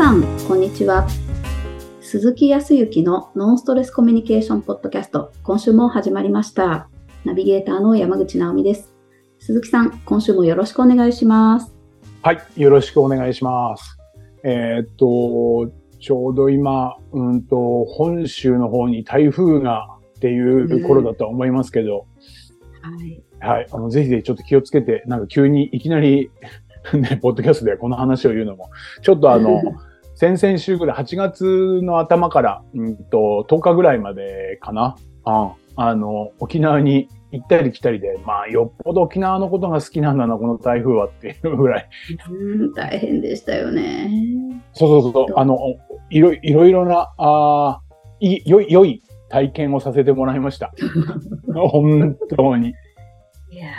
さん、こんにちは。鈴木康之のノンストレスコミュニケーションポッドキャスト、今週も始まりました。ナビゲーターの山口直美です。鈴木さん、今週もよろしくお願いします。はい、よろしくお願いします。えーっと、ちょうど今、うんと、本州の方に台風がっていう頃だとは思いますけど、はい。はい、あの、ぜひぜひちょっと気をつけて、なんか急にいきなり、ね、ポッドキャストでこの話を言うのも、ちょっとあの、先々週ぐらい、8月の頭から、うんと、10日ぐらいまでかな。うん。あの、沖縄に行ったり来たりで、まあ、よっぽど沖縄のことが好きなんだな、この台風はっていうぐらい。うん、大変でしたよね。そうそうそう。あの、いろいろいろな、あーい良い、良い体験をさせてもらいました。本当に。いや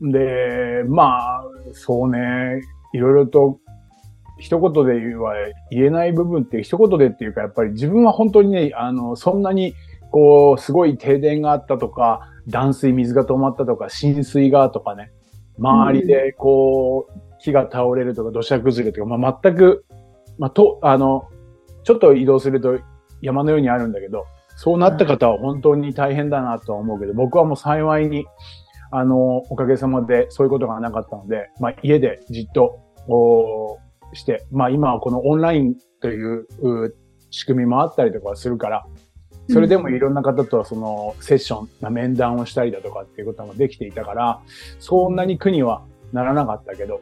うん。で、まあ、そうね、いろいろと、一言で言は言えない部分って、一言でっていうか、やっぱり自分は本当にね、あの、そんなに、こう、すごい停電があったとか、断水、水が止まったとか、浸水がとかね、周りで、こう、木が倒れるとか、土砂崩れとか、まあ、全く、まあ、と、あの、ちょっと移動すると山のようにあるんだけど、そうなった方は本当に大変だなとは思うけど、僕はもう幸いに、あの、おかげさまでそういうことがなかったので、まあ、家でじっと、おして、まあ、今はこのオンラインというう仕組みもあったりとかするから、それでもいろんな方とそのセッションな面談をしたりだとかっていうこともできていたから、そんなに苦にはならなかったけど、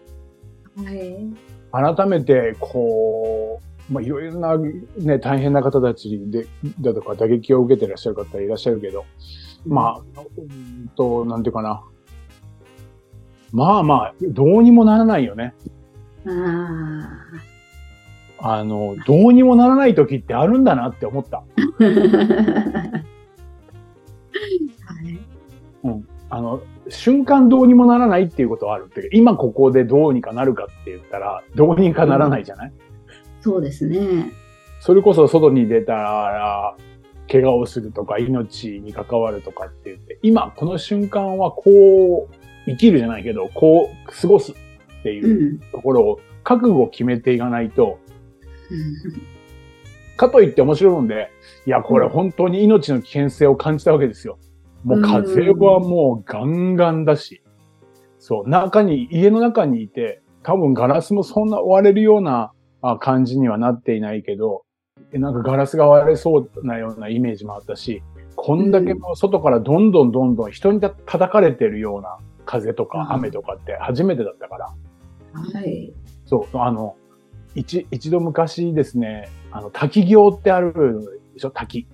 ーはい。改めて、こう、まあ、いろいろなね、大変な方たちで、だとか打撃を受けていらっしゃる方いらっしゃるけど、まあ、うんと、なんていうかな。まあまあ、どうにもならないよね。ああの、どうにもならない時ってあるんだなって思った。あ。はい。あの、瞬間どうにもならないっていうことはあるっていうか今ここでどうにかなるかって言ったら、どうにかならないじゃない、そうですね。それこそ外に出たら、怪我をするとか、命に関わるとかって言って、今この瞬間はこう、生きるじゃないけど、こう、過ごすってう。いうん。ところを、覚悟を決めていかないと、うん。かといって面白いもんで、いや、これ本当に命の危険性を感じたわけですよ。もう風はもうガンガンだし、そう、中に、家の中にいて、多分ガラスもそんな割れるようなあ感じにはなっていないけど、えなんかガラスが割れそうなようなイメージもあったし、こんだけもう外からどんどんどんどん人にた叩かれてるような風とか雨とかって初めてだったから、はい。そう、あの、一、一度昔ですね、あの、滝行ってあるでしょ？滝。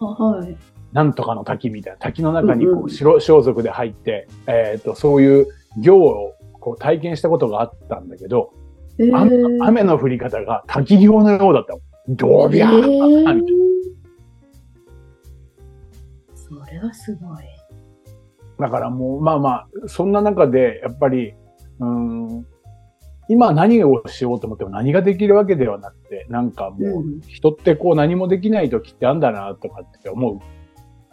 あはい。なんとかの滝みたいな。滝の中にうんうこうん白、装束で入って、えっ、と、そういう行をこう体験したことがあったんだけど、えー雨雨の降り方が滝行のようだったの。ドビャー、えみたいなーそれはすごい。だからもう、まあまあ、そんな中で、やっぱり、うーん、今何をしようと思っても何ができるわけではなくて、なんかもう、うん。人ってこう何もできない時ってあんだなとかって思う。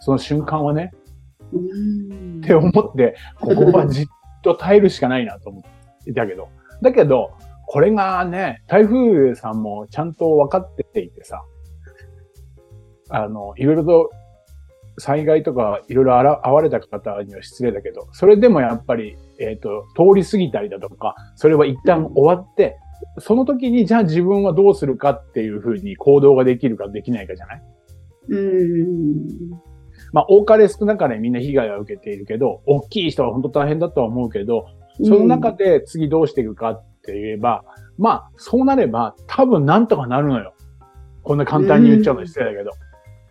その瞬間はね、うん。って思って、ここはじっと耐えるしかないなと思っていたけど。だけど、これがね、台風さんもちゃんと分かっていてさ、あの、いろいろと災害とかいろいろあら遭われた方には失礼だけど、それでもやっぱり、えっ、と、通り過ぎたりだとか、それは一旦終わって、その時にじゃあ自分はどうするかっていうふうに行動ができるかできないかじゃない？うん。まあ、多かれ少なかれみんな被害は受けているけど、大きい人は本当大変だとは思うけど、その中で次どうしていくかって言えば、まあ、そうなれば多分なんとかなるのよ。こんな簡単に言っちゃうの失礼だけど。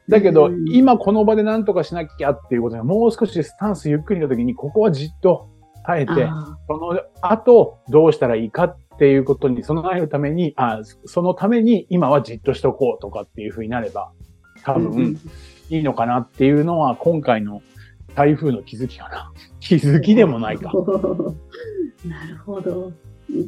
だけどう、ん今この場でなんとかしなきゃっていうことがもう少しスタンスゆっくりの時に、ここはじっと耐えて、あその後どうしたらいいかっていうことに備えるために、あそのために今はじっとしとこうとかっていうふうになれば、多ー分、いいのかなっていうのは今回の台風の気づきかな。気づきでもないか。なるほど。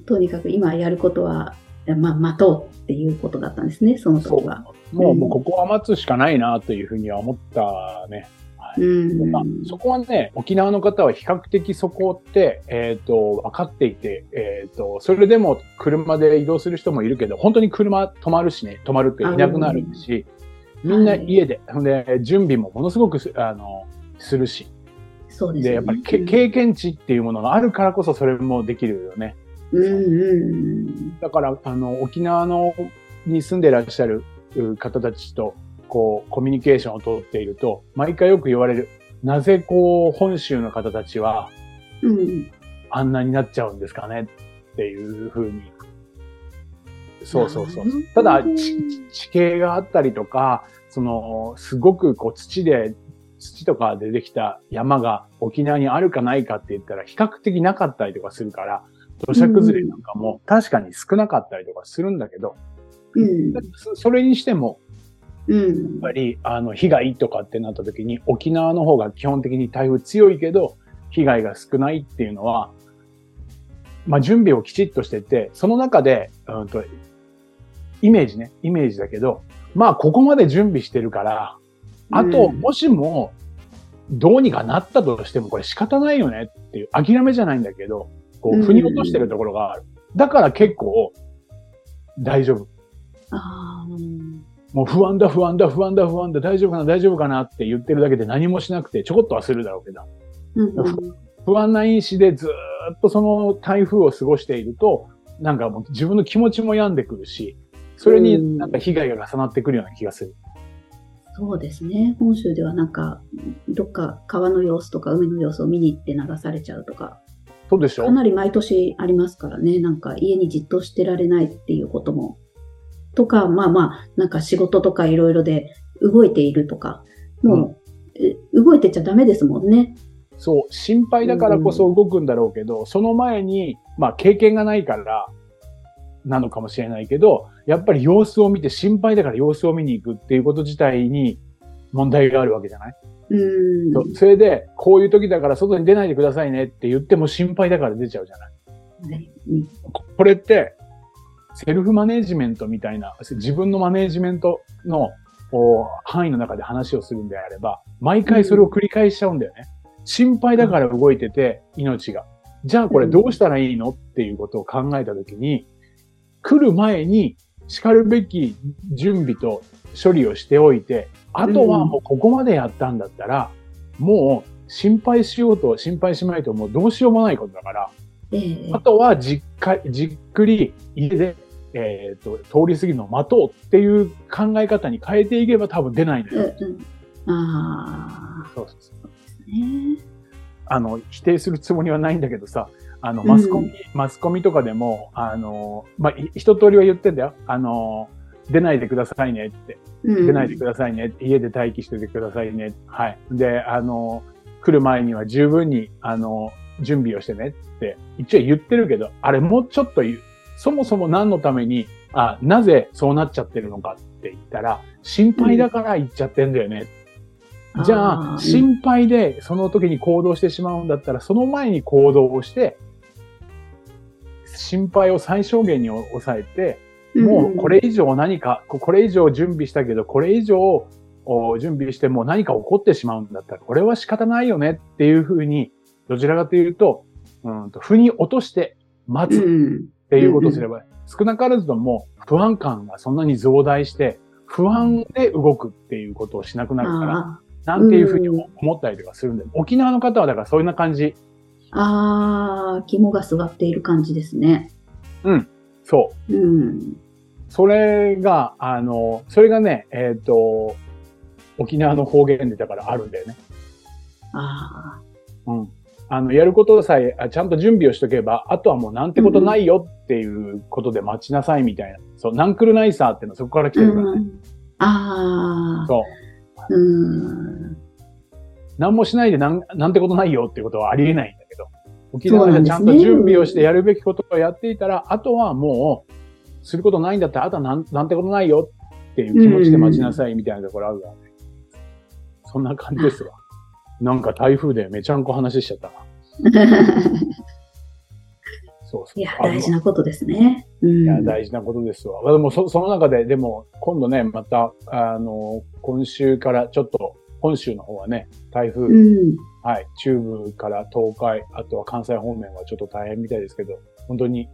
とにかく今やることは、まあ、待とうっていうことだったんですね、その時は。もう、もうここは待つしかないなというふうには思ったね。はうん。まあ、そこはね、沖縄の方は比較的そこって、えっ、と、分かっていて、えっ、と、それでも車で移動する人もいるけど、本当に車止まるしね、止まるっていなくなるし、みんな家で、ほんで、準備もものすごくす、あの、するし。で、そうですね。やっぱりけ経験値っていうものがあるからこそそれもできるよね。うんうんだから、あの、沖縄の、に住んでらっしゃるう方たちと、こう、コミュニケーションをとっていると、毎回よく言われる。なぜこう、本州の方たちは、うん。うん。あんなになっちゃうんですかねっていうふうに。そうそうそう。ただ、ち地形があったりとか、その、すごくこう土で、土とかでできた山が沖縄にあるかないかって言ったら比較的なかったりとかするから、土砂崩れなんかも確かに少なかったりとかするんだけど、うん。そそれにしても、うん。やっぱり、あの、被害とかってなった時に、沖縄の方が基本的に台風強いけど、被害が少ないっていうのは、まあ、準備をきちっとしてて、その中で、うんと、イメージね、イメージだけど、まあ、ここまで準備してるから、あと、うん。もしも、どうにかなったとしても、これ仕方ないよねっていう、諦めじゃないんだけど、こう、うん腑に落としてるところがある。だから結構、大丈夫。もう不安だ、不安だ、不安だ、不安だ、大丈夫かな、大丈夫かなって言ってるだけで何もしなくて、ちょこっとはするだろうけど、うんうん不安な因子でずーっとその台風を過ごしていると、なんかもう自分の気持ちも病んでくるし、それになんか被害が重なってくるような気がする。そうですね。本州ではなんか、どっか川の様子とか海の様子を見に行って流されちゃうとか、そうでしょ？かなり毎年ありますからね。なんか家にじっとしてられないっていうことも。とか、まあまあ、なんか仕事とかいろいろで動いているとか、もう、え動いてちゃダメですもんね。そう、心配だからこそ動くんだろうけど、その前に、まあ経験がないから、なのかもしれないけど、やっぱり様子を見て心配だから様子を見に行くっていうこと自体に問題があるわけじゃない？うん。それで、こういう時だから外に出ないでくださいねって言っても心配だから出ちゃうじゃない？はいうんここれって、セルフマネージメントみたいな、自分のマネージメントの範囲の中で話をするんであれば、毎回それを繰り返しちゃうんだよね。心配だから動いてて、命が。じゃあこれどうしたらいいのっていうことを考えたときに、来る前に叱るべき準備と処理をしておいて、あとはもうここまでやったんだったら、もう心配しようと心配しまいともうどうしようもないことだから、ええあとはじっかじっくり家で、えー、と通り過ぎるのを待とうっていう考え方に変えていけば多分出ないのよ。うんうんああ、そうそうそうね。あの否定するつもりはないんだけどさ、あのマスコミ、マスコミとかでも、あの、まあ、い一通りは言ってんだよ。あの、出ないでくださいねって。うん出ないでくださいね。家で待機しててくださいね。はい。で、あの、来る前には十分に、あの、準備をしてねって、一応言ってるけど、あれもうちょっと言う。そもそも何のために、あ、なぜそうなっちゃってるのかって言ったら、心配だから言っちゃってんだよね。じゃあ、心配でその時に行動してしまうんだったら、その前に行動をして、心配を最小限に抑えて、もうこれ以上何か、ここれ以上準備したけど、これ以上お準備しても何か起こってしまうんだったら、これは仕方ないよねっていうふうに、どちらかというと、うんと、腑に落として待つっうん。ていうことをすれば、少なからずとも不安感がそんなに増大して、不安で動くっていうことをしなくなるから、あなんていうふうに思ったりとかするんで、沖縄の方はだからそういうな感じ。あ、ああ、肝が据わっている感じですね。そう。うん。それが、あの、それがね、えっ、と、沖縄の方言でだからあるんだよね。あうん。あの、やることさえ、あちゃんと準備をしとけば、あとはもうなんてことないよっていうことで待ちなさいみたいな。そう、なんくるないさっていうのはそこから来あ、てるからね。うん。ああ、そう。うん。何もしないでなんなんてことないよっていうことはありえない。沖縄でちゃんと準備をしてやるべきことをやっていたら、あとはもう、することないんだったら、あとはなんなんてことないよっていう気持ちで待ちなさいみたいなところあるからね。そんな感じですわ。なんか台風でめちゃんこ話しちゃったな。そうそう。いや、大事なことですね。うん。いや、大事なことですわ。でもそ、その中で、でも、今度ね、また、あの、今週からちょっと、本州の方はね、台風、うん。はい、中部から東海、あとは関西方面はちょっと大変みたいですけど、本当に、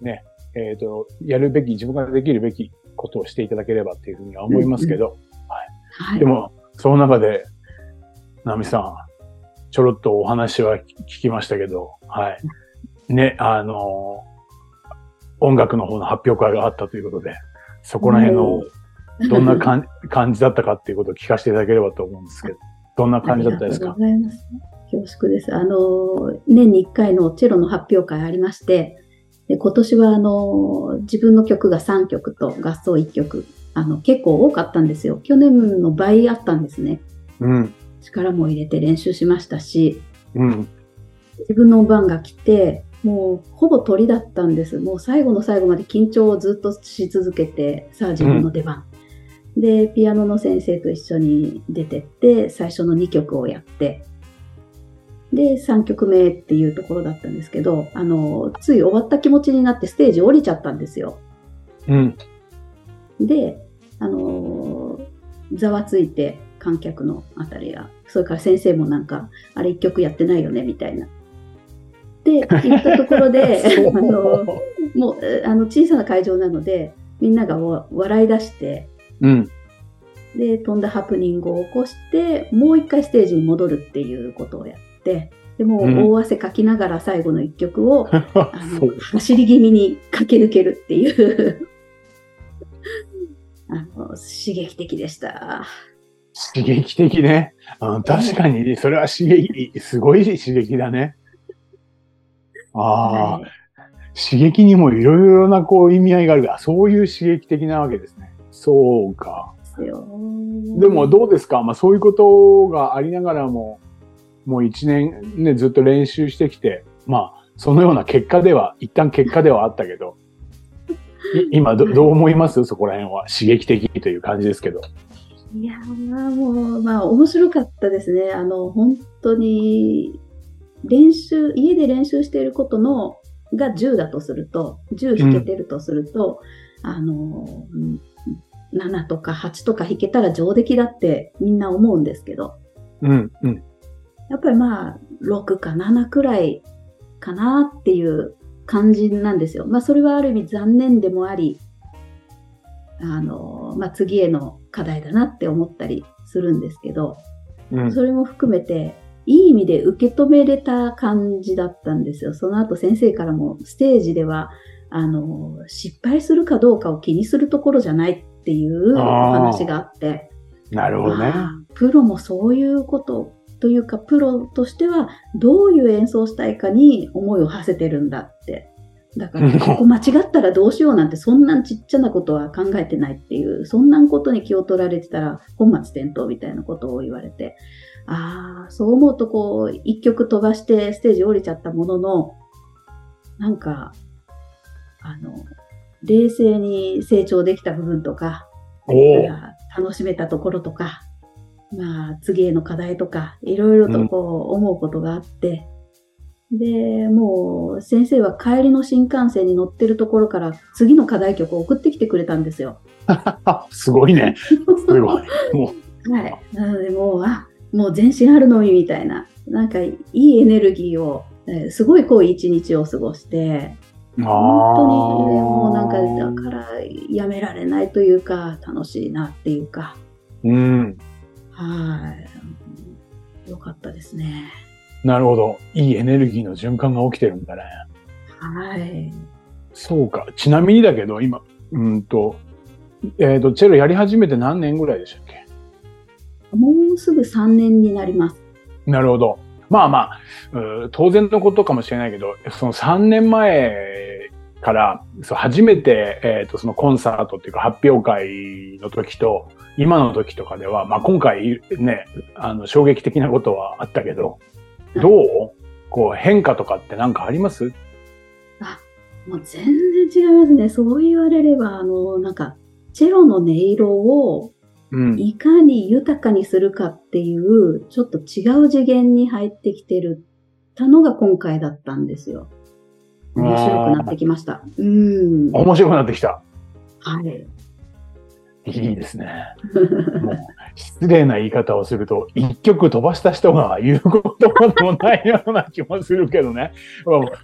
ねえっ、と、やるべき、自分ができるべきことをしていただければっていうふうには思いますけど、はい。でも、その中で、ナミさん、ちょろっとお話は聞きましたけど、はい。ね、あの音楽の方の発表会があったということで、そこら辺のどんな感じだったかっていうことを聞かせていただければと思うんですけど、どんな感じだったですか？ありがとうございます。恐縮です。あの、年に1回のチェロの発表会ありまして、で今年はあの、自分の曲が3曲と合奏1曲、あの、結構多かったんですよ。去年の倍あったんですね。うん、力も入れて練習しましたし、うん、自分の番が来て、もうほぼ鳥だったんです。もう最後の最後まで緊張をずっとし続けて、さあ自分の出番。で、ピアノの先生と一緒に出てって、最初の2曲をやって、で、3曲目っていうところだったんですけど、あの、つい終わった気持ちになってステージ降りちゃったんですよ。うん、で、あのざわついて観客のあたりが、それから先生もなんか、あれ一曲やってないよね、みたいな。で、言ったところで、あの、もう、えあの、小さな会場なので、みんながわ笑い出して、うん、で、飛んだハプニングを起こして、もう一回ステージに戻るっていうことをやって、でもうんう大汗かきながら最後の一曲を、あそのう、走り気味に駆け抜けるっていう あの、刺激的でした。刺激的ね。うん、確かに、それは刺激、すごい刺激だね。ああ、はい刺激にもいろいろなこう意味合いがあるが、そういう刺激的なわけですね。そうか。でもどうですか？まあそういうことがありながらも、もう一年ね、ずっと練習してきて、まあそのような結果では、一旦結果ではあったけど、い今どどう思います？そこら辺は。刺激的という感じですけど。いやーもう、まあ、面白かったですね。あの、本当に、練習、家で練習していることの、が10だとすると、10弾けてるとすると、あの、うん7とか8とか弾けたら上出来だってみんな思うんですけど、うん、うん。やっぱりまあ、6か7くらいかなっていう感じなんですよ。まあ、それはある意味残念でもあり、あの、まあ、次への課題だなって思ったりするんですけど、うん、それも含めて、いい意味で受け止めれた感じだったんですよ。その後先生からもステージでは、あの、失敗するかどうかを気にするところじゃないっていうお話があって、なるほどね。プロもそういうことというか、プロとしてはどういう演奏したいかに思いを馳せてるんだって。だから、うんここ間違ったらどうしようなんて、そんなんちっちゃなことは考えてないっていう、そんなことに気を取られてたら本末転倒みたいなことを言われて、ああ、そう思うとこう、一曲飛ばしてステージ降りちゃったものの、なんか、あの、冷静に成長できた部分とか。楽しめたところとか、まあ、次への課題とか、いろいろとこう思うことがあって、で、もう先生は帰りの新幹線に乗ってるところから次の課題曲を送ってきてくれたんですよ。すごいね。すごい。もはい。なのでもう、あ、もう全身あるのみみたいな、なんかいいエネルギーを、えーすごい濃い一日を過ごして、う、本当にもうなんか、だからやめられないというか、楽しいなっていうか、うん。はい。よかったですね。なるほど。いいエネルギーの循環が起きてるんだね。はい。そうか。ちなみにだけど、今、うんと、えっ、と、チェロやり始めて何年ぐらいでしたっけ？もうすぐ3年になります。なるほど。まあまあ、当然のことかもしれないけど、その3年前から、そう初めて、えっ、と、そのコンサートっていうか発表会の時と、今の時とかでは、まあ今回ね、あの、衝撃的なことはあったけど、どう？こう変化とかって何かあります？もう全然違いますね。そう言われれば、あの、なんか、チェロの音色をうん。いかに豊かにするかっていう、ちょっと違う次元に入ってきてるたのが今回だったんですよ。面白くなってきました。うん。面白くなってきた。はい。いいですね。もう失礼な言い方をすると、一曲飛ばした人が言うことでもないような気もするけどね。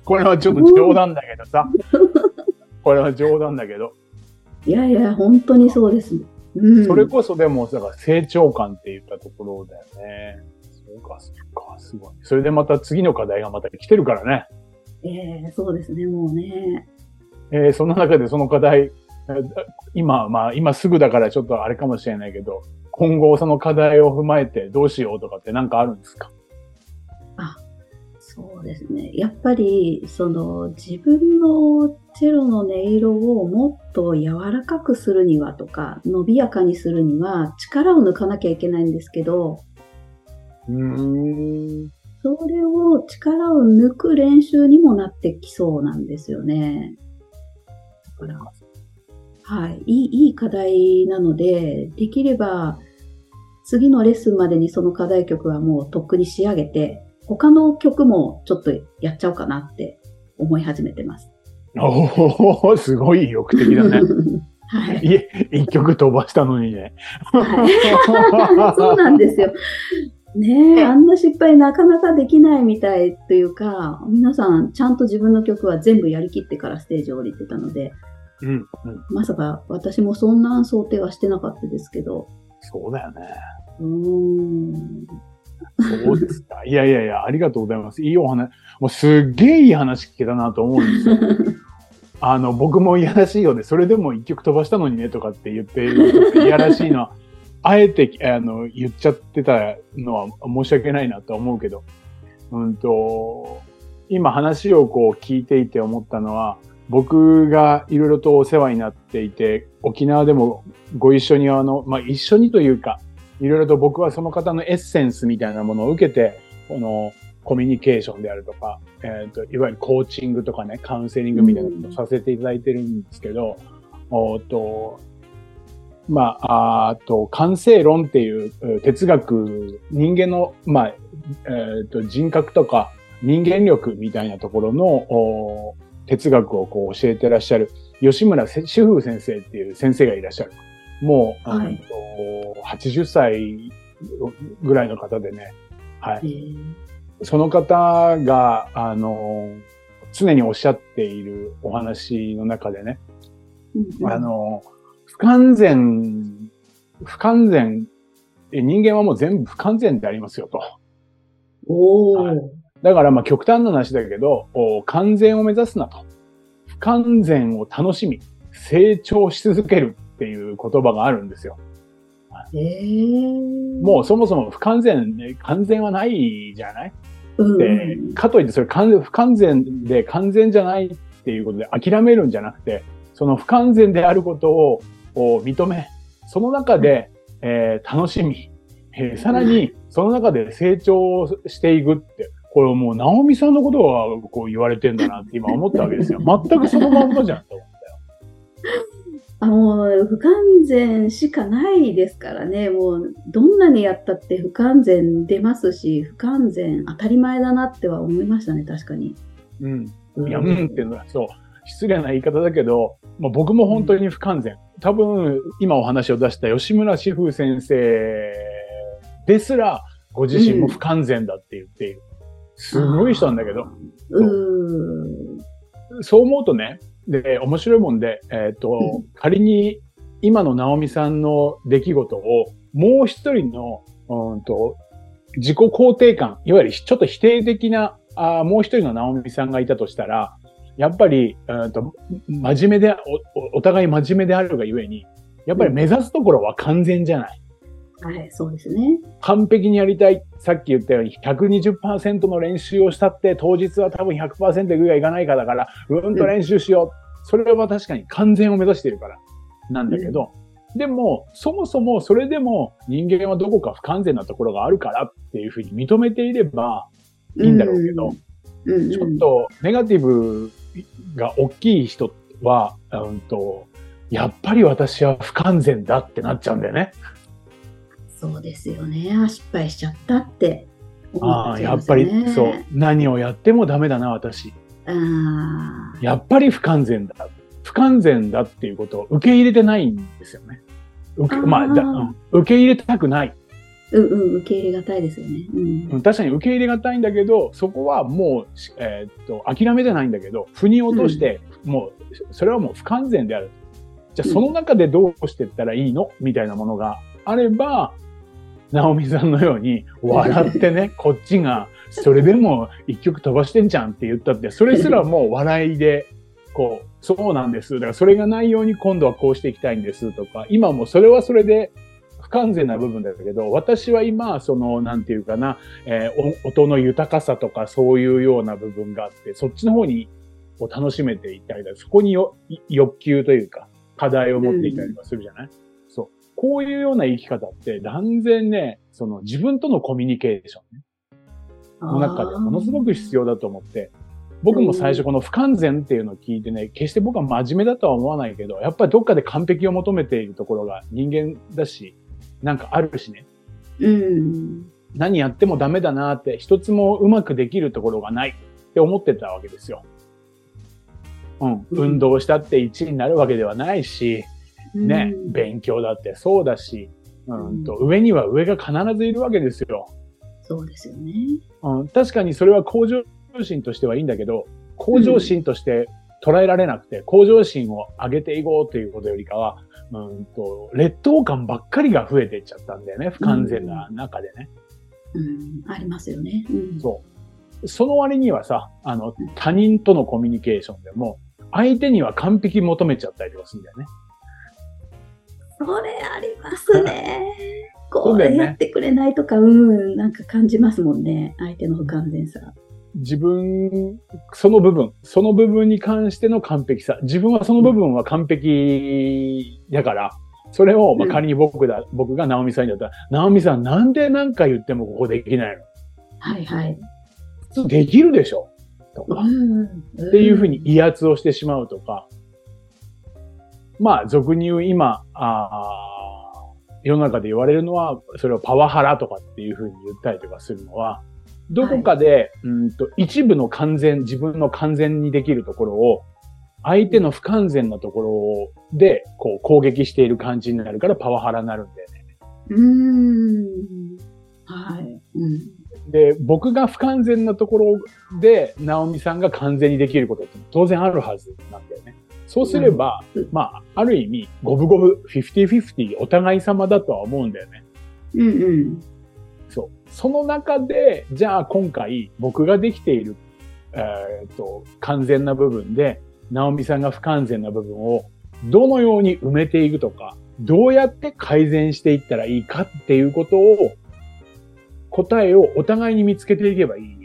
これはちょっと冗談だけどさ。これは冗談だけど。いやいや、本当にそうです。うん、それこそでも、だから成長感って言ったところだよね。そうか、そうか、すごい。それでまた次の課題がまた来てるからね。ええー、そうですね、もうね。えー、その中でその課題、今、まあ、今すぐだからちょっとあれかもしれないけど、今後その課題を踏まえてどうしようとかって何かあるんですか？あ、そうですね。やっぱり、その自分のチェロの音色をもっと柔らかくするにはとか、伸びやかにするには力を抜かなきゃいけないんですけど、うんそれを力を抜く練習にもなってきそうなんですよね。だから、はい、いいいい課題なので、できれば次のレッスンまでにその課題曲はもうとっくに仕上げて、他の曲もちょっとやっちゃおうかなって思い始めてます。おお、すごい欲的だね。はい。一曲飛ばしたのにね。はい、そうなんですよ。ねえ、あんな失敗なかなかできないみたいというか、皆さんちゃんと自分の曲は全部やりきってからステージを降りてたので、うんうん、まさか私もそんな想定はしてなかったですけど。そうだよね。うん。そうですか。いやいやいや、ありがとうございます。いいお話。もうすっげえいい話聞けたなと思うんですよ。あの、僕もいやらしいようで、それでも一曲飛ばしたのにねとかって言っていやらしいのは、あえて、あの、言っちゃってたのは申し訳ないなと思うけど、うんと、今話をこう聞いていて思ったのは、僕がいろいろとお世話になっていて、沖縄でもご一緒にあの、まあ、一緒にというか、いろいろと僕はその方のエッセンスみたいなものを受けて、このコミュニケーションであるとか、えっ、ー、と、いわゆるコーチングとかね、カウンセリングみたいなことをさせていただいてるんですけど、おと、まあ、あと、感性論っていう哲学、人間の、まあ、えっ、ー、と、人格とか人間力みたいなところの哲学をこう教えてらっしゃる吉村主婦先生っていう先生がいらっしゃる。もう、はい、80歳ぐらいの方でね、はい。その方が、あの、常におっしゃっているお話の中でね、うん、あの、不完全、不完全、人間はもう全部不完全でありますよと。おはい、だからまあ極端な話だけど、完全を目指すなと。不完全を楽しみ、成長し続けるっていう言葉があるんですよ。えー、もうそもそも不完全、完全はないじゃない、うん、で、かといってそれ不完全で完全じゃないっていうことで諦めるんじゃなくて、その不完全であることを認め、その中で、えー、楽しみ、えー、さらにその中で成長していくって、これもう、直美さんのことがこう言われてんだなって今思ったわけですよ。全くそのまんまじゃんと思ったよ。あもう不完全しかないですからね。もうどんなにやったって不完全出ますし、不完全当たり前だなっては思いましたね、確かに。うん。いや、うんっていうのはそう。失礼な言い方だけど、まあ、僕も本当に不完全。多分、今お話を出した吉村志風先生ですら、ご自身も不完全だって言っている。すごい人なんだけど。うそう思うとね、で、面白いもんで、えっ、ー、と、仮に今の直美さんの出来事をもう一人の、うんと、自己肯定感、いわゆるちょっと否定的な、あもう一人の直美さんがいたとしたら、やっぱり、うんと、真面目でお、お互い真面目であるがゆえに、やっぱり目指すところは完全じゃない。はい、そうですね。完璧にやりたい。さっき言ったように120%の練習をしたって、当日は多分100%でグがいかないかだから、うんと練習しよう。うん、それは確かに完全を目指しているから。なんだけど、うん、でも、そもそもそれでも人間はどこか不完全なところがあるからっていうふうに認めていればいいんだろうけど、うん、ちょっとネガティブが大きい人は、うんと、やっぱり私は不完全だってなっちゃうんだよね。そうですよね。失敗しちゃったって思っ、ね、ああ、やっぱりそう。何をやってもダメだな、私。あやっぱり不完全だ。不完全だっていうことを受け入れてないんですよね。受けまあだ、うん受け入れたくない。うんうん、受け入れがたいですよね。うんうん確かに受け入れがたいんだけど、そこはもう、しえーっと、諦めじゃないんだけど、腑に落として、もう、それはもう不完全である。じゃあ、その中でどうしていったらいいの？みたいなものがあれば、直美さんのように、笑ってね、こっちが、それでも一曲飛ばしてんじゃんって言ったって、それすらもう笑いで、こう、そうなんです。だからそれがないように今度はこうしていきたいんですとか、今もそれはそれで不完全な部分だけど、私は今、その、なんていうかな、えーお音の豊かさとかそういうような部分があって、そっちの方にを楽しめていったりだ、そこによい欲求というか、課題を持っていたりはするじゃない、そう。こういうような生き方って断然ね、その自分とのコミュニケーションねの中でものすごく必要だと思って、僕も最初この不完全っていうのを聞いてね、決して僕は真面目だとは思わないけど、やっぱりどっかで完璧を求めているところが人間だし、なんかあるしね、うん。何やってもダメだなって、一つもうまくできるところがないって思ってたわけですよ。うん。うん運動したって1位になるわけではないし、ね、うん勉強だってそうだし、うんと、上には上が必ずいるわけですよ。そうですよね。うん、確かにそれは向上心としてはいいんだけど、向上心として捉えられなくて、向上心を上げていこうということよりかは、うんと、劣等感ばっかりが増えていっちゃったんだよね。不完全な中でね。うん。ありますよね。うん。そう。その割にはさ、あの、他人とのコミュニケーションでも、相手には完璧求めちゃったりとかするんだよね。それあります ね。こうやってくれないとか、うん、なんか感じますもんね。相手の不完全さ。自分、その部分、その部分に関しての完璧さ。自分はその部分は完璧だから、それを、まあ、うん仮に僕だ、僕が直美さんにだったら、直美さんなんで何か言ってもここできないの？はいはい。普通できるでしょ？とか。ん。っていうふうに威圧をしてしまうとか、まあ、俗に言う今、あー世の中で言われるのは、それをパワハラとかっていうふうに言ったりとかするのは、どこかで、うんと一部の完全、自分の完全にできるところを、相手の不完全なところで、こう、攻撃している感じになるからパワハラになるんだよね。うーん。はい。うん。で、僕が不完全なところで、直美さんが完全にできることって当然あるはずなんだよね。そうすれば、うんまあ、ある意味、五分五分、50-50お互い様だとは思うんだよね。うんうん。そう。その中で、じゃあ今回僕ができている、えー、と、完全な部分で、直美さんが不完全な部分をどのように埋めていくとか、どうやって改善していったらいいかっていうことを、答えをお互いに見つけていけばいい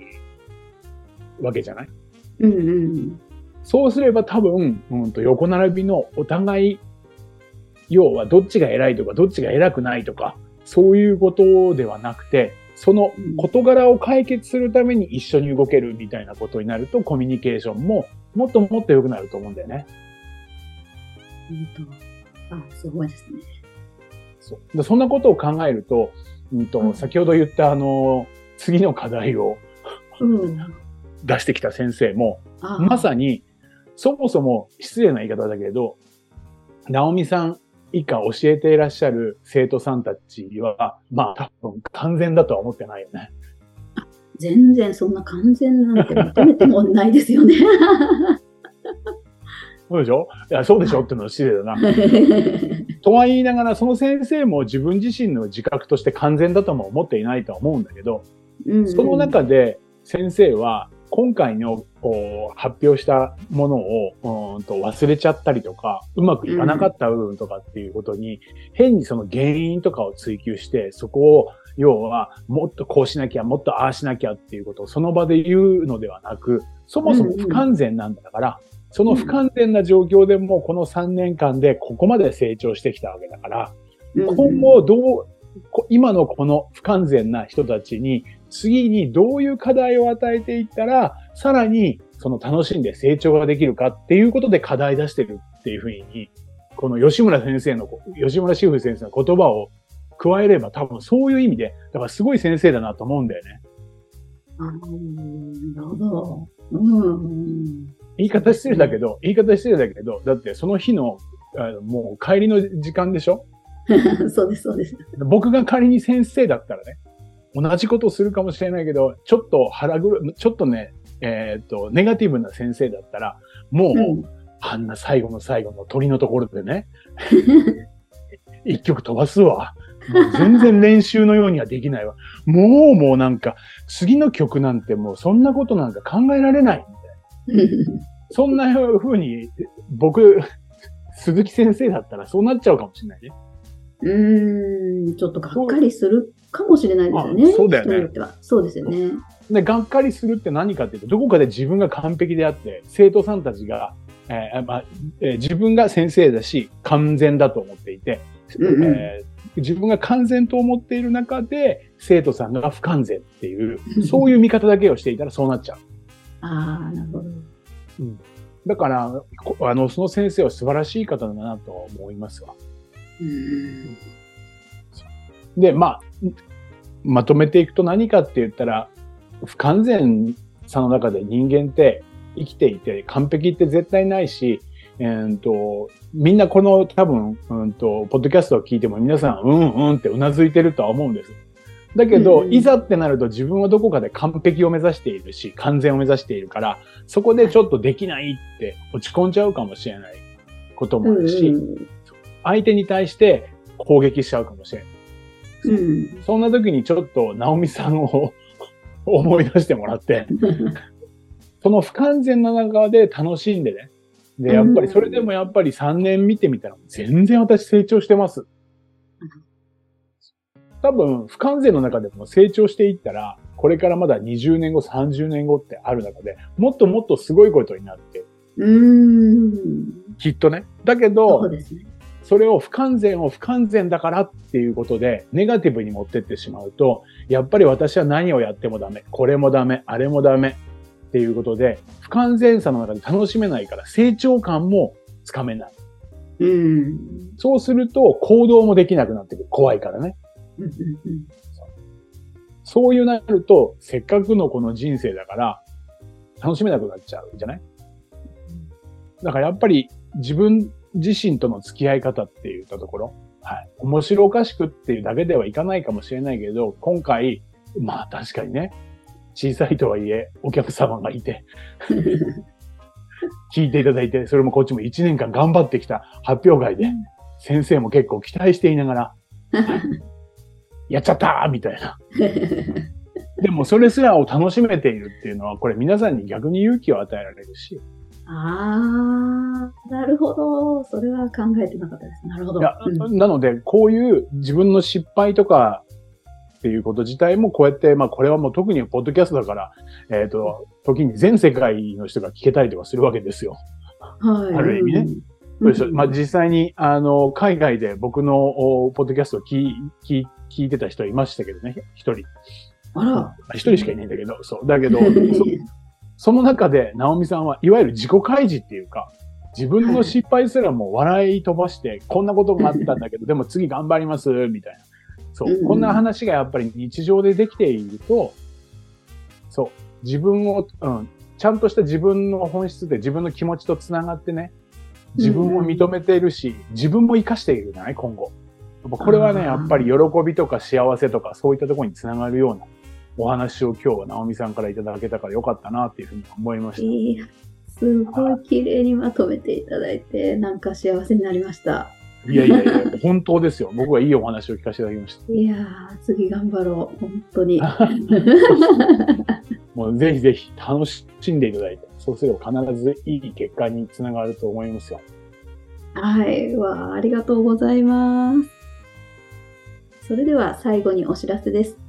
わけじゃない？うんうん。そうすれば多分、うん、と横並びのお互い、要はどっちが偉いとか、どっちが偉くないとか、そういうことではなくて、その事柄を解決するために一緒に動けるみたいなことになると、コミュニケーションももっともっと良くなると思うんだよね。あ、すごいですね。そうでそんなことを考えると、うんとうん先ほど言ったあの、次の課題をうん。出してきた先生も、あまさに、そもそも失礼な言い方だけれど、直美さん以下教えていらっしゃる生徒さんたちは、まあ多分完全だとは思ってないよね。全然そんな完全なんて求めてもないですよね。そうでしょ？いや、そうでしょってのは失礼だな。とは言いながら、その先生も自分自身の自覚として完全だとも思っていないとは思うんだけど、うんその中で先生は今回のこう発表したものをうーんと忘れちゃったりとか、うまくいかなかった部分とかっていうことに、変にその原因とかを追求して、そこを要はもっとこうしなきゃ、もっとああしなきゃっていうことをその場で言うのではなく、そもそも不完全なんだから、その不完全な状況でもこの3年間でここまで成長してきたわけだから、今後どう、こ今のこの不完全な人たちに、次にどういう課題を与えていったら、さらにその楽しんで成長ができるかっていうことで課題出してるっていうふうに、この吉村先生の、吉村志風先生の言葉を加えれば多分そういう意味で、だからすごい先生だなと思うんだよね。なるほど。うん。言い方失礼だけど、言い方失礼だけど、だってその日の、あのもう帰りの時間でしょ？そうです、そうです。僕が仮に先生だったらね、同じことをするかもしれないけど、ちょっと腹ぐる、ちょっとね、えっ、ー、と、ネガティブな先生だったら、もう、うん、あんな最後の最後の鳥のところでね、一曲飛ばすわ。全然練習のようにはできないわ。もうもうなんか、次の曲なんてもうそんなことなんか考えられないみたいな。そんな風に、僕、鈴木先生だったらそうなっちゃうかもしれないね。うん、ちょっとがっかりするかもしれないですよね。そうだよね。そうですよね。で、がっかりするって何かっていうと、どこかで自分が完璧であって、生徒さんたちが、えーまあえー、自分が先生だし、完全だと思っていて、うんうん、えー、自分が完全と思っている中で、生徒さんが不完全っていう、そういう見方だけをしていたらそうなっちゃう。ああ、なるほど。うん。だから、あの、その先生は素晴らしい方だなと思いますわ。うん、で、まあ、まとめていくと何かって言ったら、不完全さの中で人間って生きていて完璧って絶対ないし、えーと、みんなこの多分、うんと、ポッドキャストを聞いても皆さん、うんうんってうなずいてるとは思うんです。だけど、うん、いざってなると自分はどこかで完璧を目指しているし、完全を目指しているから、そこでちょっとできないって落ち込んじゃうかもしれないこともあるし、うん、相手に対して攻撃しちゃうかもしれない。うん、そんな時にちょっと、ナオミさんを 思い出してもらって、その不完全な中で楽しんでね。で、やっぱりそれでもやっぱり3年見てみたら全然私成長してます。多分不完全の中でも成長していったら、これからまだ20年後、30年後ってある中で、もっともっとすごいことになって。きっとね。だけど、そうですね。それを不完全を不完全だからっていうことで、ネガティブに持ってってしまうと、やっぱり私は何をやってもダメ。これもダメ。あれもダメ。っていうことで、不完全さの中で楽しめないから、成長感もつかめない。うん。そうすると、行動もできなくなってくる。怖いからね。そういうなると、せっかくのこの人生だから、楽しめなくなっちゃうじゃない？だからやっぱり自分自身との付き合い方って言ったところ、はい。面白おかしくっていうだけではいかないかもしれないけど、今回、まあ確かにね、小さいとはいえ、お客様がいて、聞いていただいて、それもこっちも1年間頑張ってきた発表会で、先生も結構期待していながら、やっちゃったみたいな。でもそれすらを楽しめているっていうのは、これ皆さんに逆に勇気を与えられるし、ああ、なるほど。それは考えてなかったです。なるほど。なので、こういう自分の失敗とかっていうこと自体もこうやって、まあこれはもう特にポッドキャストだから、えっ、ー、と、時に全世界の人が聞けたりとかするわけですよ。はい。ある意味ね。そうでしょ。まあ実際に、あの、海外で僕のポッドキャストを聞聞聞いてた人いましたけどね、一人。あら。一人しかいないんだけど、そう。だけど、その中で、ナオミさんはいわゆる自己開示っていうか、自分の失敗すらも笑い飛ばして、こんなことがあったんだけど、でも次頑張ります、みたいな。そう。こんな話がやっぱり日常でできていると、そう。自分を、うん。ちゃんとした自分の本質で自分の気持ちと繋がってね、自分を認めているし、自分も活かしているじゃない今後。これはね、やっぱり喜びとか幸せとかそういったところにつながるようなお話を今日は直美さんからいただけたからよかったなっていうふうに思いました。いや、すごい綺麗にまとめていただいて、なんか幸せになりました。いやいやいや、本当ですよ。僕はいいお話を聞かせていただきました。いやー、次頑張ろう。本当に。もうぜひぜひ楽しんでいただいて、そうすれば必ずいい結果につながると思いますよ。はい。わありがとうございます。それでは最後にお知らせです。